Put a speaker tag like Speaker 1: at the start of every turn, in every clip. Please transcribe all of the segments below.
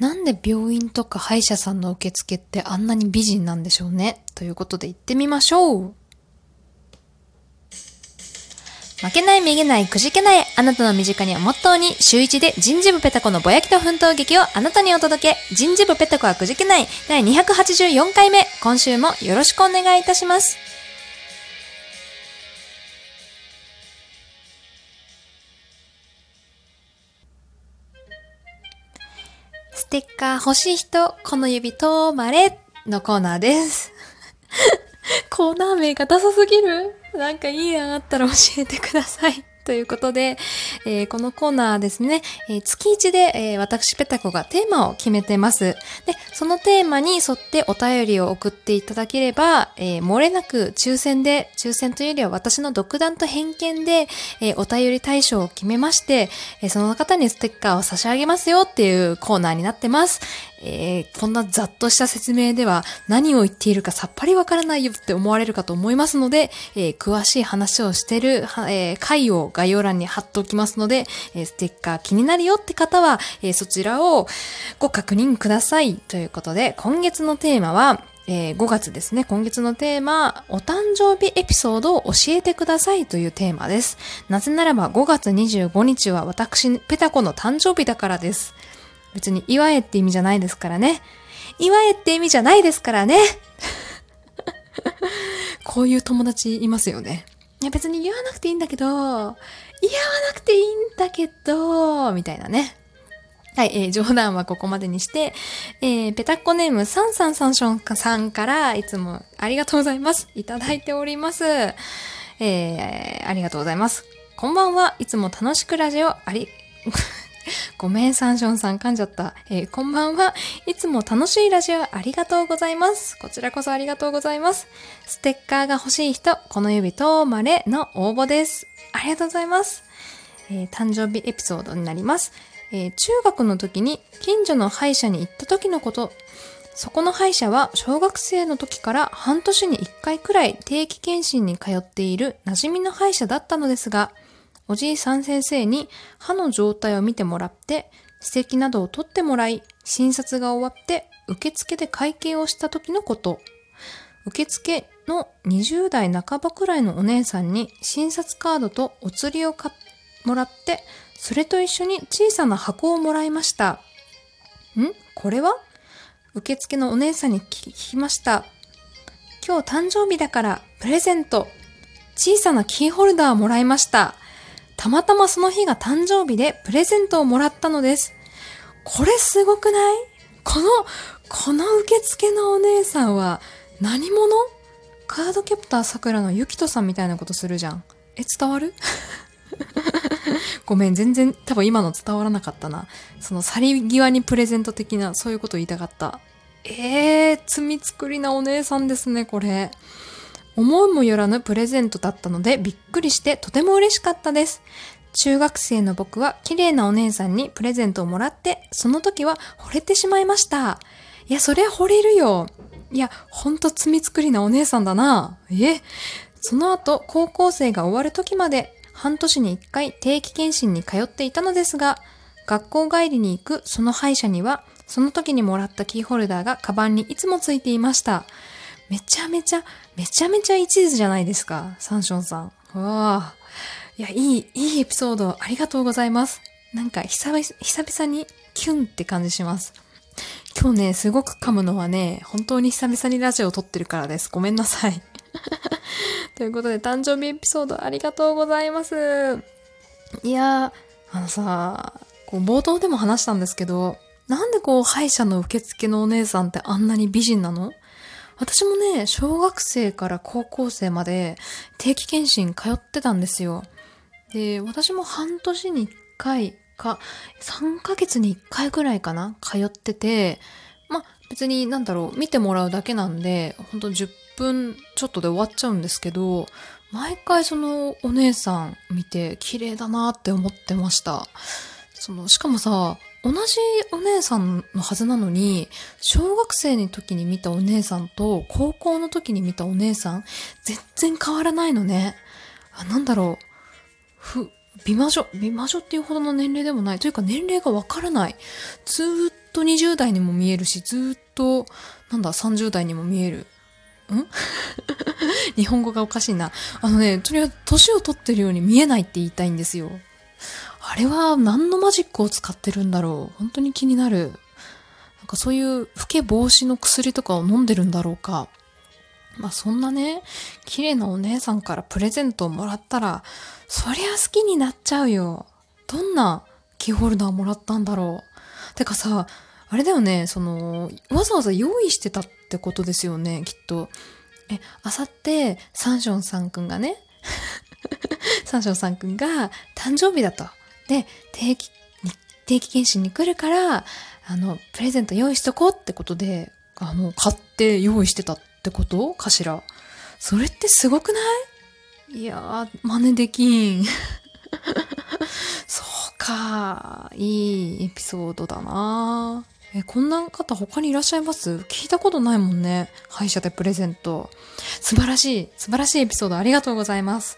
Speaker 1: なんで病院とか歯医者さんの受付ってあんなに美人なんでしょうね？ということで行ってみましょう。負けない、めげない、くじけない、あなたの身近にはモットーに、週一で人事部ペタコのぼやきと奮闘劇をあなたにお届け。人事部ペタコはくじけない、第284回目。今週もよろしくお願いいたします。テッカー欲しい人、この指とまれのコーナーです。コーナー名がダサすぎるなんかいい案あったら教えてください。ということで、えー、このコーナーですね、えー、月1で、えー、私ペタコがテーマを決めてます。で、そのテーマに沿ってお便りを送っていただければ、え漏れなく抽選で、抽選というよりは私の独断と偏見で、えお便り対象を決めまして、えその方にステッカーを差し上げますよっていうコーナーになってます。えー、こんなざっとした説明では何を言っているかさっぱりわからないよって思われるかと思いますので、えー、詳しい話をしてる、えー、回を概要欄に貼っておきますので、え、ステッカー気になるよって方は、え、そちらをご確認ください。ということで、今月のテーマは、えー、5月ですね。今月のテーマ、お誕生日エピソードを教えてくださいというテーマです。なぜならば5月25日は私、ペタコの誕生日だからです。別に祝えって意味じゃないですからね。祝えって意味じゃないですからね。こういう友達いますよね。いや別に言わなくていいんだけど、言わなくていいんだけど、みたいなね。はい、えー、冗談はここまでにして、えー、ペタッコネームサンサンサンションさんからいつもありがとうございます。いただいております。えー、ありがとうございます。こんばんは。いつも楽しくラジオあり、ごめん、サンションさん噛んじゃった。えー、こんばんは。いつも楽しいラジオありがとうございます。こちらこそありがとうございます。ステッカーが欲しい人、この指とまれの応募です。ありがとうございます。えー、誕生日エピソードになります。えー、中学の時に近所の歯医者に行った時のこと。そこの歯医者は小学生の時から半年に1回くらい定期検診に通っている馴染みの歯医者だったのですが、おじいさん先生に歯の状態を見てもらって、歯石などを取ってもらい、診察が終わって受付で会計をした時のこと。受付の20代半ばくらいのお姉さんに診察カードとお釣りをもらって、それと一緒に小さな箱をもらいました。ん？これは？受付のお姉さんに聞きました。今日誕生日だからプレゼント。小さなキーホルダーもらいました。たまたまその日が誕生日でプレゼントをもらったのです。これすごくない？この、この受付のお姉さんは何者？カードキャプターさくらのゆきとさんみたいなことするじゃん。え、伝わる？ごめん、全然多分今の伝わらなかったな。その去り際にプレゼント的な、そういうこと言いたかった。えー、罪作りなお姉さんですね、これ。思いもよらぬプレゼントだったのでびっくりしてとても嬉しかったです。中学生の僕は綺麗なお姉さんにプレゼントをもらって、その時は惚れてしまいました。いや、そりゃ惚れるよ。いや、ほんと罪作りなお姉さんだな。え？その後、高校生が終わる時まで、半年に一回定期検診に通っていたのですが、学校帰りに行くその歯医者には、その時にもらったキーホルダーがカバンにいつもついていました。めちゃめちゃ、めちゃめちゃ一途じゃないですか、サンションさん。わあ。いや、いい、いいエピソードありがとうございます。なんか久々、久々にキュンって感じします。今日ね、すごく噛むのはね、本当に久々にラジオを撮ってるからです。ごめんなさい。ということで、誕生日エピソードありがとうございます。いや、あのさ、こう冒頭でも話したんですけど、なんでこう、歯医者の受付のお姉さんってあんなに美人なの？私もね、小学生から高校生まで定期検診通ってたんですよ。で、私も半年に1回か、3ヶ月に1回ぐらいかな通ってて、まあ別になんだろう、見てもらうだけなんで、ほんと10分ちょっとで終わっちゃうんですけど、毎回そのお姉さん見て綺麗だなって思ってました。その、しかもさ、同じお姉さんのはずなのに、小学生の時に見たお姉さんと高校の時に見たお姉さん、全然変わらないのね。あ、なんだろう。ふ、美魔女、美魔女っていうほどの年齢でもない。というか年齢がわからない。ずっと20代にも見えるし、ずっと、なんだ、30代にも見える。ん？日本語がおかしいな。あのね、とりあえず年を取ってるように見えないって言いたいんですよ。あれは何のマジックを使ってるんだろう本当に気になる。なんかそういう老け防止の薬とかを飲んでるんだろうか。まあそんなね、綺麗なお姉さんからプレゼントをもらったら、そりゃ好きになっちゃうよ。どんなキーホルダーもらったんだろう。てかさ、あれだよね、その、わざわざ用意してたってことですよね、きっと。え、あさって、サンションさんくんがね、サンションさんくんが誕生日だと。で、定期、定期検診に来るから、あの、プレゼント用意しとこうってことで、あの、買って用意してたってこと？かしら？それってすごくない？いやー、真似できん。そうか。いいエピソードだなえ、こんな方他にいらっしゃいます？聞いたことないもんね。歯医者でプレゼント。素晴らしい、素晴らしいエピソードありがとうございます。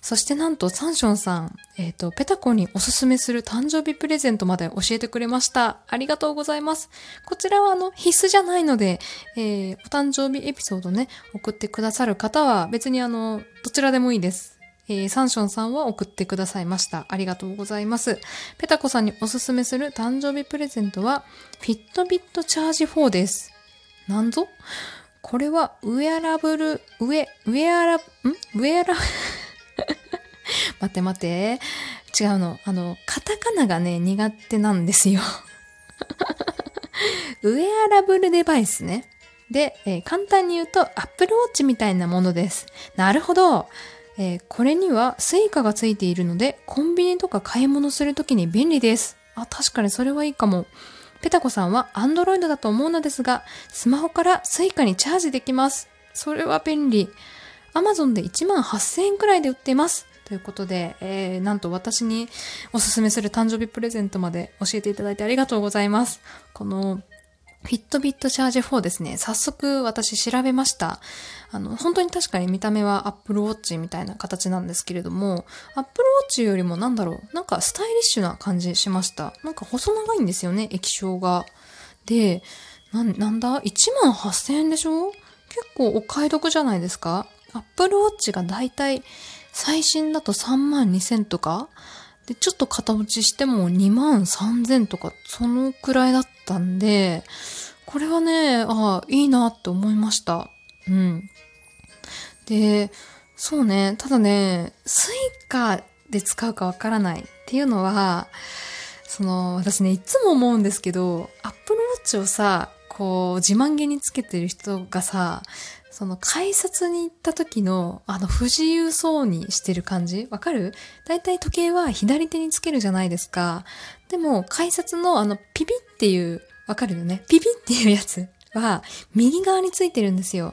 Speaker 1: そしてなんとサンションさん、えっ、ー、と、ペタコにおすすめする誕生日プレゼントまで教えてくれました。ありがとうございます。こちらはあの、必須じゃないので、えー、お誕生日エピソードね、送ってくださる方は別にあの、どちらでもいいです。えー、サンションさんは送ってくださいました。ありがとうございます。ペタコさんにおすすめする誕生日プレゼントは、フィットビットチャージ4です。なんぞ？これは、ウェアラブル、ウェ、ウェアラ、ん？ウェアラ、待って待って。違うの。あの、カタカナがね、苦手なんですよ。ウェアラブルデバイスね。で、えー、簡単に言うと Apple Watch みたいなものです。なるほど。えー、これには Suica がついているので、コンビニとか買い物するときに便利です。あ、確かにそれはいいかも。ペタコさんは Android だと思うのですが、スマホから Suica にチャージできます。それは便利。Amazon で1万8000円くらいで売っています。ということで、えー、なんと私におすすめする誕生日プレゼントまで教えていただいてありがとうございます。このフィットビットチャージ4ですね。早速私調べました。あの、本当に確かに見た目は Apple Watch みたいな形なんですけれども、Apple Watch よりもなんだろう、なんかスタイリッシュな感じしました。なんか細長いんですよね、液晶が。で、な、なんだ ?1 万8000円でしょ？結構お買い得じゃないですか ?Apple Watch がだいたい最新だと3万2000とか？で、ちょっと型落ちしても2万3000とか、そのくらいだったんで、これはね、ああ、いいなって思いました。うん。で、そうね、ただね、スイカで使うかわからないっていうのは、その、私ね、いつも思うんですけど、アップルウォッチをさ、こう、自慢げにつけてる人がさ、その改札に行った時のあの不自由そうにしてる感じ？わかる？だいたい時計は左手につけるじゃないですか。でも改札のあのピピっていうわかるよね？ピピっていうやつは右側についてるんですよ。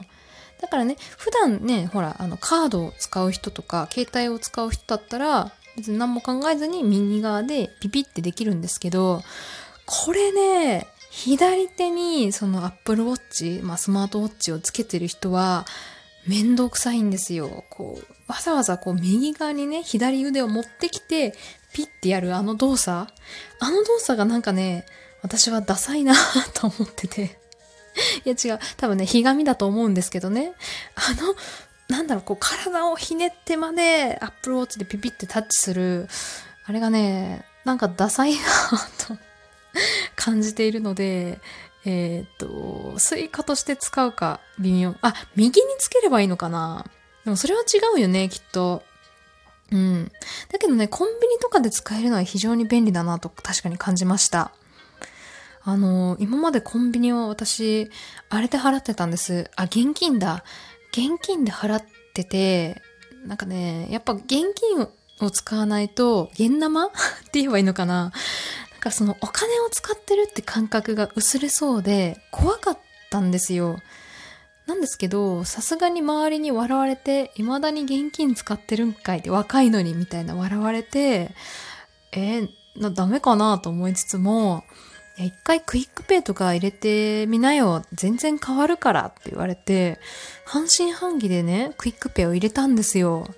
Speaker 1: だからね、普段ね、ほら、あの、カードを使う人とか、携帯を使う人だったら、別に何も考えずに右側でピピってできるんですけど、これね、左手にその Apple Watch、まあ、スマートウォッチをつけてる人は、めんどくさいんですよ。こう、わざわざこう右側にね、左腕を持ってきて、ピッてやるあの動作あの動作がなんかね、私はダサいなと思ってて。いや違う。多分ね、ひがみだと思うんですけどね。あの、なんだろう、こう体をひねってまで Apple Watch でピピってタッチする、あれがね、なんかダサいなと 感じているので、えー、っと、スイカとして使うか微妙。あ、右につければいいのかなでもそれは違うよね、きっと。うん。だけどね、コンビニとかで使えるのは非常に便利だなと確かに感じました。あの、今までコンビニを私、あれで払ってたんです。あ、現金だ。現金で払ってて、なんかね、やっぱ現金を使わないと、現生？って言えばいいのかなかそのお金を使ってるって感覚が薄れそうで怖かったんですよ。なんですけど、さすがに周りに笑われて、未だに現金使ってるんかいって若いのにみたいな笑われて、えー、なダメかなと思いつつも、一回クイックペイとか入れてみなよ。全然変わるからって言われて、半信半疑でね、クイックペイを入れたんですよ。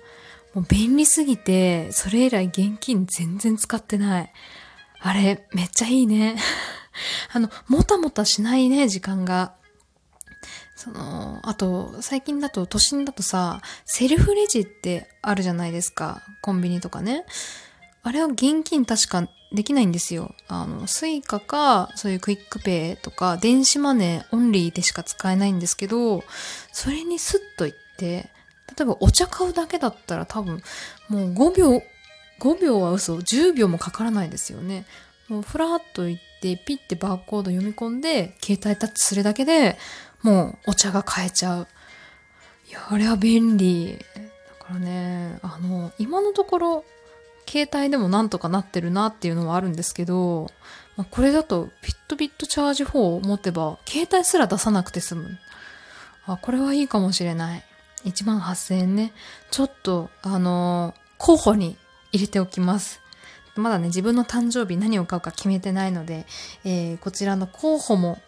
Speaker 1: もう便利すぎて、それ以来現金全然使ってない。あれ、めっちゃいいね。あの、もたもたしないね、時間が。その、あと、最近だと、都心だとさ、セルフレジってあるじゃないですか。コンビニとかね。あれは現金確かできないんですよ。あの、スイカか、そういうクイックペイとか、電子マネーオンリーでしか使えないんですけど、それにスッと行って、例えばお茶買うだけだったら多分、もう5秒、5秒は嘘、10秒もかからないですよね。もうふらっと行って、ピッてバーコード読み込んで、携帯タッチするだけで、もうお茶が買えちゃう。いや、あれは便利。だからね、あの、今のところ、携帯でもなんとかなってるなっていうのはあるんですけど、まあ、これだとビットビットチャージ4を持てば、携帯すら出さなくて済む。あ、これはいいかもしれない。1万8000円ね。ちょっと、あのー候補に入れておきます。まだね、自分の誕生日何を買うか決めてないので、えーこちらの候補も、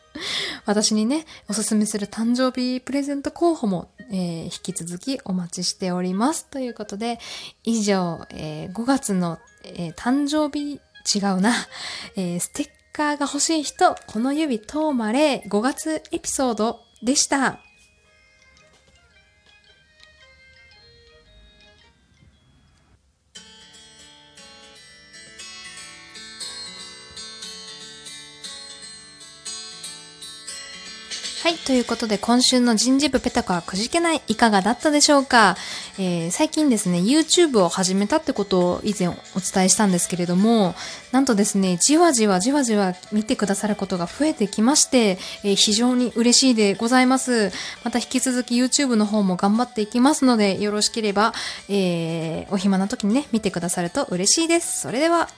Speaker 1: 私にね、おすすめする誕生日プレゼント候補も、えー引き続きお待ちしております。ということで、以上、えー5月の、えー誕生日、違うな、えーステッカーが欲しい人、この指とまれ5月エピソードでした。はい。ということで、今週の人事部ペタコはくじけない、いかがだったでしょうか、えー最近ですね、YouTube を始めたってことを以前お伝えしたんですけれども、なんとですね、じわじわじわじわ見てくださることが増えてきまして、えー非常に嬉しいでございます。また引き続き YouTube の方も頑張っていきますので、よろしければ、えーお暇な時にね、見てくださると嬉しいです。それでは、